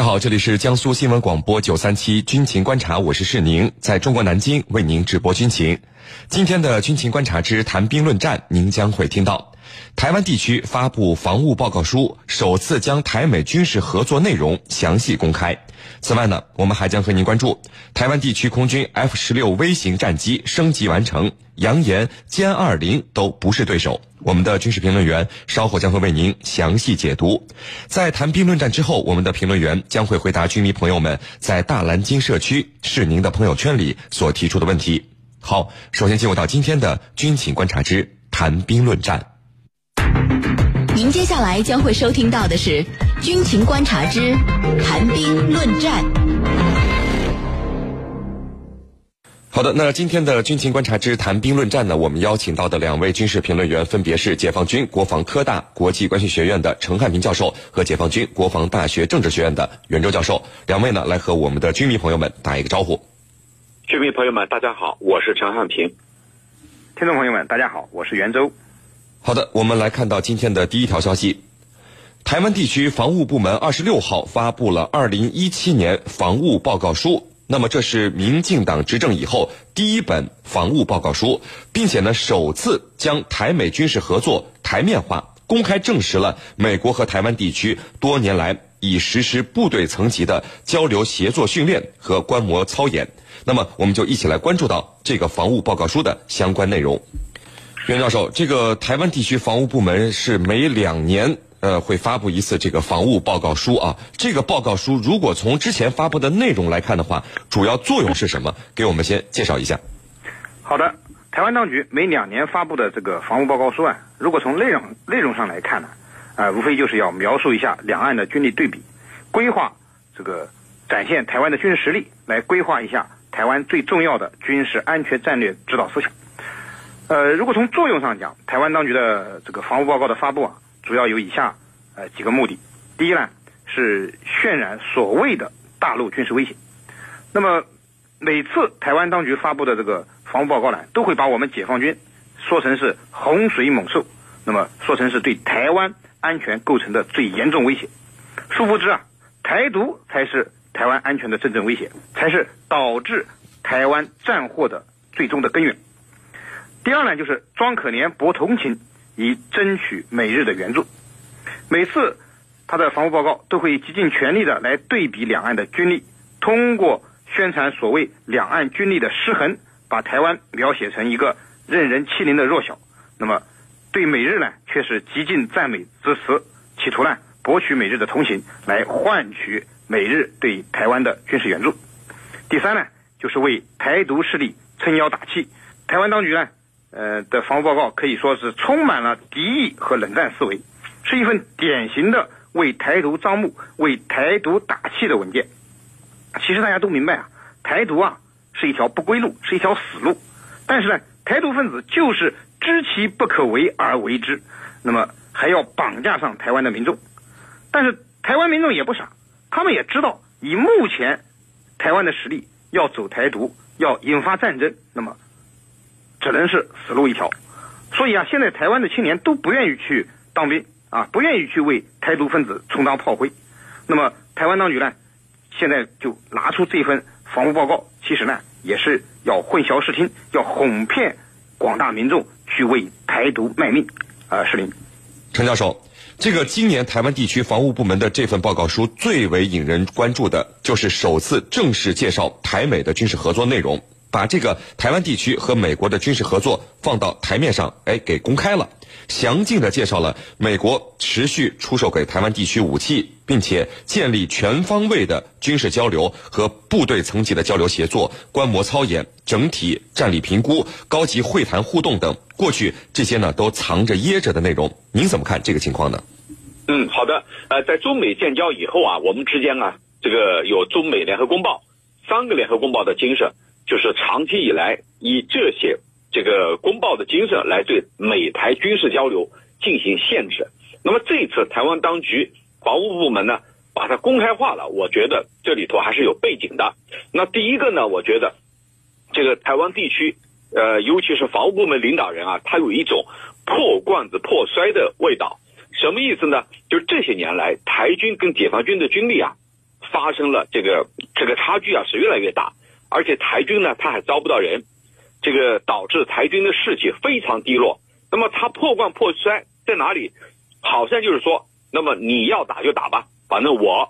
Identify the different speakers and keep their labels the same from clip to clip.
Speaker 1: 大家好，这里是江苏新闻广播九三七军情观察，我是世宁，在中国南京为您直播军情。今天的军情观察之谈兵论战，您将会听到台湾地区发布防务报告书，首次将台美军事合作内容详细公开。此外呢，我们还将和您关注台湾地区空军 F 十六微型战机升级完成，扬言歼二零都不是对手。我们的军事评论员稍后将会为您详细解读。在谈兵论战之后，我们的评论员将会回答军迷朋友们在大蓝鲸社区是您的朋友圈里所提出的问题。好，首先进入到今天的军情观察之谈兵论战。
Speaker 2: 您接下来将会收听到的是军情观察之谈兵论战。
Speaker 1: 好的，那今天的军情观察之谈兵论战呢，我们邀请到的两位军事评论员分别是解放军国防科大国际关系学院的陈汉平教授和解放军国防大学政治学院的袁周教授。两位呢，来和我们的军迷朋友们打一个招呼。
Speaker 3: 军迷朋友们，大家好，我是陈汉平。
Speaker 4: 听众朋友们，大家好，我是袁周。
Speaker 1: 好的，我们来看到今天的第一条消息：台湾地区防务部门二十六号发布了二零一七年防务报告书。那么，这是民进党执政以后第一本防务报告书，并且呢，首次将台美军事合作台面化，公开证实了美国和台湾地区多年来已实施部队层级的交流协作训练和观摩操演。那么，我们就一起来关注到这个防务报告书的相关内容。袁教授，这个台湾地区防务部门是每两年呃会发布一次这个防务报告书啊。这个报告书如果从之前发布的内容来看的话，主要作用是什么？给我们先介绍一下。
Speaker 4: 好的，台湾当局每两年发布的这个防务报告书啊，如果从内容内容上来看呢，啊，无非就是要描述一下两岸的军力对比，规划这个展现台湾的军事实力，来规划一下。台湾最重要的军事安全战略指导思想。呃，如果从作用上讲，台湾当局的这个防务报告的发布啊，主要有以下呃几个目的。第一呢，是渲染所谓的大陆军事威胁。那么每次台湾当局发布的这个防务报告呢，都会把我们解放军说成是洪水猛兽，那么说成是对台湾安全构成的最严重威胁。殊不知啊，台独才是。台湾安全的真正威胁，才是导致台湾战祸的最终的根源。第二呢，就是装可怜博同情，以争取美日的援助。每次他的防务报告都会极尽全力的来对比两岸的军力，通过宣传所谓两岸军力的失衡，把台湾描写成一个任人欺凌的弱小。那么对美日呢，却是极尽赞美之词，企图呢博取美日的同情，来换取。美日对台湾的军事援助，第三呢，就是为台独势力撑腰打气。台湾当局呢，呃的防务报告可以说是充满了敌意和冷战思维，是一份典型的为台独招募、为台独打气的文件。其实大家都明白啊，台独啊是一条不归路，是一条死路。但是呢，台独分子就是知其不可为而为之，那么还要绑架上台湾的民众。但是台湾民众也不傻。他们也知道，以目前台湾的实力，要走台独，要引发战争，那么只能是死路一条。所以啊，现在台湾的青年都不愿意去当兵啊，不愿意去为台独分子充当炮灰。那么台湾当局呢，现在就拿出这份防务报告，其实呢也是要混淆视听，要哄骗广大民众去为台独卖命。啊，石林，
Speaker 1: 陈教授。这个今年台湾地区防务部门的这份报告书最为引人关注的，就是首次正式介绍台美的军事合作内容，把这个台湾地区和美国的军事合作放到台面上，哎，给公开了，详尽的介绍了美国持续出售给台湾地区武器，并且建立全方位的军事交流和部队层级的交流协作、观摩操演、整体战力评估、高级会谈互动等。过去这些呢都藏着掖着的内容，您怎么看这个情况呢？
Speaker 3: 嗯，好的。呃，在中美建交以后啊，我们之间啊，这个有中美联合公报三个联合公报的精神，就是长期以来以这些这个公报的精神来对美台军事交流进行限制。那么这次台湾当局防务部门呢，把它公开化了，我觉得这里头还是有背景的。那第一个呢，我觉得这个台湾地区。呃，尤其是防务部门领导人啊，他有一种破罐子破摔的味道。什么意思呢？就这些年来，台军跟解放军的军力啊，发发生了这个这个差距啊是越来越大，而且台军呢他还招不到人，这个导致台军的士气非常低落。那么他破罐破摔在哪里？好像就是说，那么你要打就打吧，反正我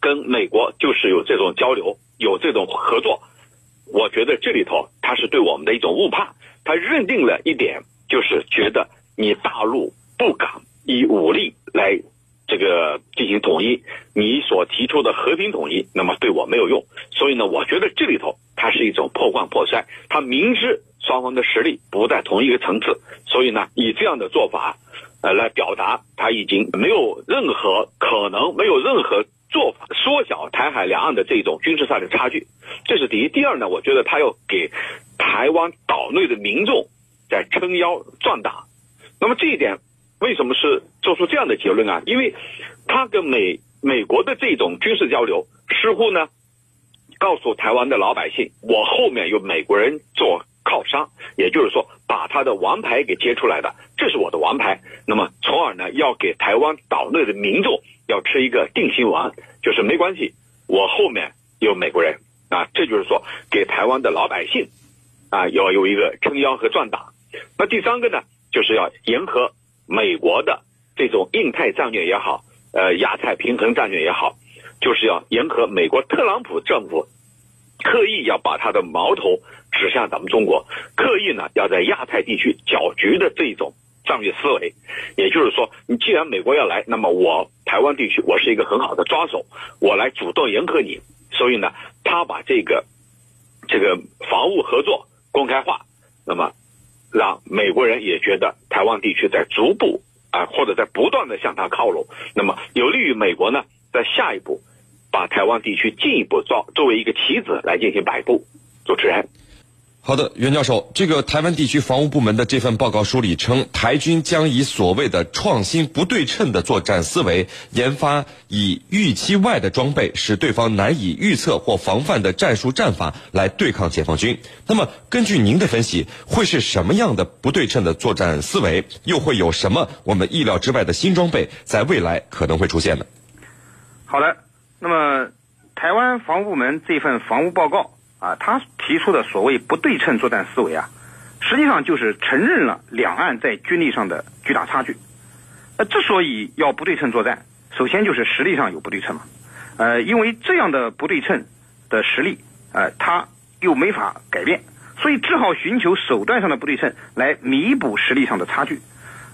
Speaker 3: 跟美国就是有这种交流，有这种合作。我觉得这里头他是对我们的一种误判，他认定了一点，就是觉得你大陆不敢以武力来这个进行统一，你所提出的和平统一，那么对我没有用。所以呢，我觉得这里头它是一种破罐破摔，他明知双方的实力不在同一个层次，所以呢，以这样的做法，呃，来表达他已经没有任何可能，没有任何。做法缩小台海两岸的这种军事上的差距，这是第一。第二呢，我觉得他要给台湾岛内的民众在撑腰壮胆。那么这一点为什么是做出这样的结论啊？因为他跟美美国的这种军事交流，似乎呢告诉台湾的老百姓，我后面有美国人做靠山，也就是说把他的王牌给接出来的，这是我的王牌。那么从而呢，要给台湾岛内的民众。要吃一个定心丸，就是没关系，我后面有美国人啊，这就是说给台湾的老百姓啊要有一个撑腰和壮胆。那第三个呢，就是要迎合美国的这种印太战略也好，呃亚太平衡战略也好，就是要迎合美国特朗普政府刻意要把他的矛头指向咱们中国，刻意呢要在亚太地区搅局的这种。战略思维，也就是说，你既然美国要来，那么我台湾地区我是一个很好的抓手，我来主动迎合你。所以呢，他把这个这个防务合作公开化，那么让美国人也觉得台湾地区在逐步啊，或者在不断的向他靠拢，那么有利于美国呢，在下一步把台湾地区进一步作作为一个棋子来进行摆布。主持人。
Speaker 1: 好的，袁教授，这个台湾地区防务部门的这份报告书里称，台军将以所谓的创新不对称的作战思维，研发以预期外的装备，使对方难以预测或防范的战术战法来对抗解放军。那么，根据您的分析，会是什么样的不对称的作战思维？又会有什么我们意料之外的新装备在未来可能会出现呢？
Speaker 4: 好的，那么台湾防务部门这份防务报告。啊，他提出的所谓不对称作战思维啊，实际上就是承认了两岸在军力上的巨大差距。呃，之所以要不对称作战，首先就是实力上有不对称嘛。呃，因为这样的不对称的实力，呃，他又没法改变，所以只好寻求手段上的不对称来弥补实力上的差距。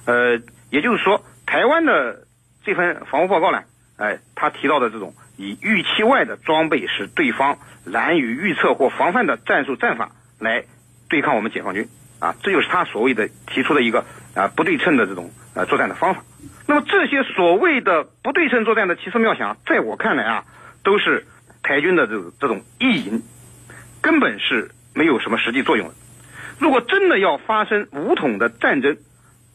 Speaker 4: 呃，也就是说，台湾的这份防务报告呢，哎，他提到的这种以预期外的装备使对方。难以预测或防范的战术战法来对抗我们解放军啊，这就是他所谓的提出的一个啊不对称的这种呃作战的方法。那么这些所谓的不对称作战的奇思妙想，在我看来啊，都是台军的这种这种意淫，根本是没有什么实际作用的。如果真的要发生武统的战争，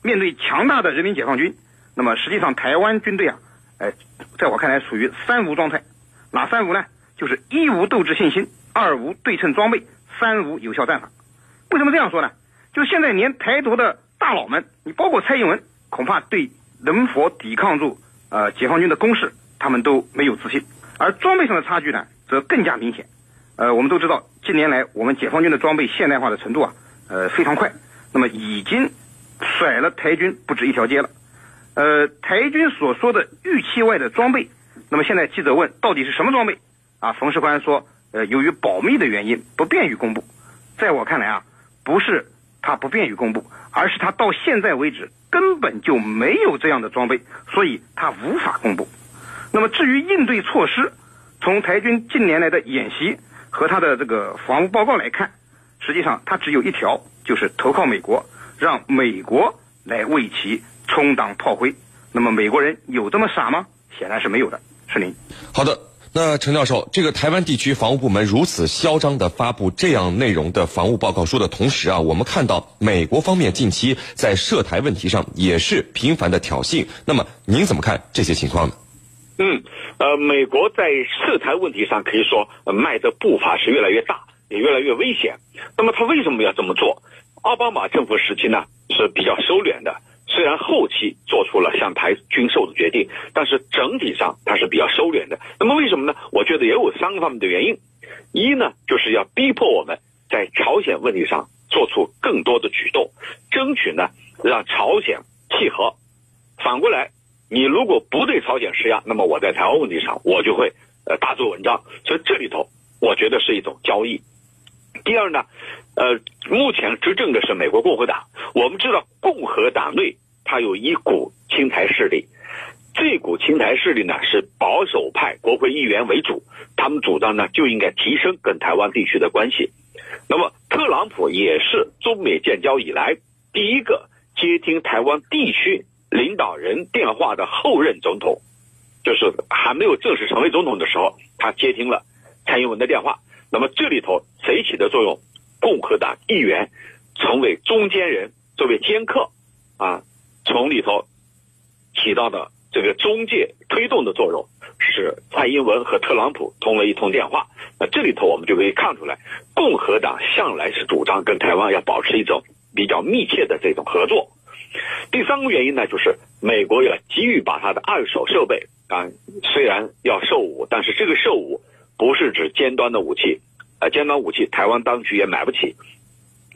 Speaker 4: 面对强大的人民解放军，那么实际上台湾军队啊，哎，在我看来属于三无状态。哪三无呢？就是一无斗志信心，二无对称装备，三无有效战法。为什么这样说呢？就现在连台独的大佬们，你包括蔡英文，恐怕对能否抵抗住呃解放军的攻势，他们都没有自信。而装备上的差距呢，则更加明显。呃，我们都知道，近年来我们解放军的装备现代化的程度啊，呃非常快，那么已经甩了台军不止一条街了。呃，台军所说的预期外的装备，那么现在记者问，到底是什么装备？啊，冯世宽说，呃，由于保密的原因，不便于公布。在我看来啊，不是他不便于公布，而是他到现在为止根本就没有这样的装备，所以他无法公布。那么至于应对措施，从台军近年来的演习和他的这个防务报告来看，实际上他只有一条，就是投靠美国，让美国来为其充当炮灰。那么美国人有这么傻吗？显然是没有的。是您。
Speaker 1: 好的。那陈教授，这个台湾地区防务部门如此嚣张的发布这样内容的防务报告书的同时啊，我们看到美国方面近期在涉台问题上也是频繁的挑衅。那么您怎么看这些情况呢？
Speaker 3: 嗯，呃，美国在涉台问题上可以说迈的步伐是越来越大，也越来越危险。那么他为什么要这么做？奥巴马政府时期呢是比较收敛的，虽然后期做出了向台军售的决定，但是整体上它是比较收敛的。那么为什么呢？我觉得也有三个方面的原因。一呢，就是要逼迫我们在朝鲜问题上做出更多的举动，争取呢让朝鲜契合。反过来，你如果不对朝鲜施压，那么我在台湾问题上我就会呃大做文章。所以这里头，我觉得是一种交易。第二呢，呃，目前执政的是美国共和党。我们知道共和党内它有一股亲台势力，这股亲台势力呢是保守派国会议员为主，他们主张呢就应该提升跟台湾地区的关系。那么特朗普也是中美建交以来第一个接听台湾地区领导人电话的后任总统，就是还没有正式成为总统的时候，他接听了蔡英文的电话。那么这里头谁起的作用？共和党议员成为中间人，作为尖客啊，从里头起到的这个中介推动的作用，是蔡英文和特朗普通了一通电话。那这里头我们就可以看出来，共和党向来是主张跟台湾要保持一种比较密切的这种合作。第三个原因呢，就是美国要急于把它的二手设备啊，虽然要售武，但是这个售武。不是指尖端的武器，呃，尖端武器台湾当局也买不起。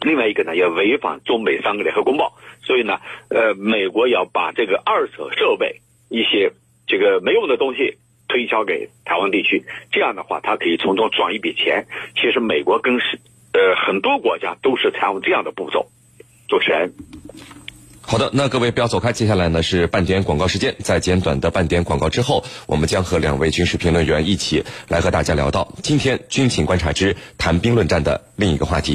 Speaker 3: 另外一个呢，也违反中美三个联合公报，所以呢，呃，美国要把这个二手设备一些这个没用的东西推销给台湾地区，这样的话，他可以从中赚一笔钱。其实美国跟是呃很多国家都是采用这样的步骤。主持人。
Speaker 1: 好的，那各位不要走开，接下来呢是半点广告时间。在简短的半点广告之后，我们将和两位军事评论员一起来和大家聊到今天军情观察之谈兵论战的另一个话题。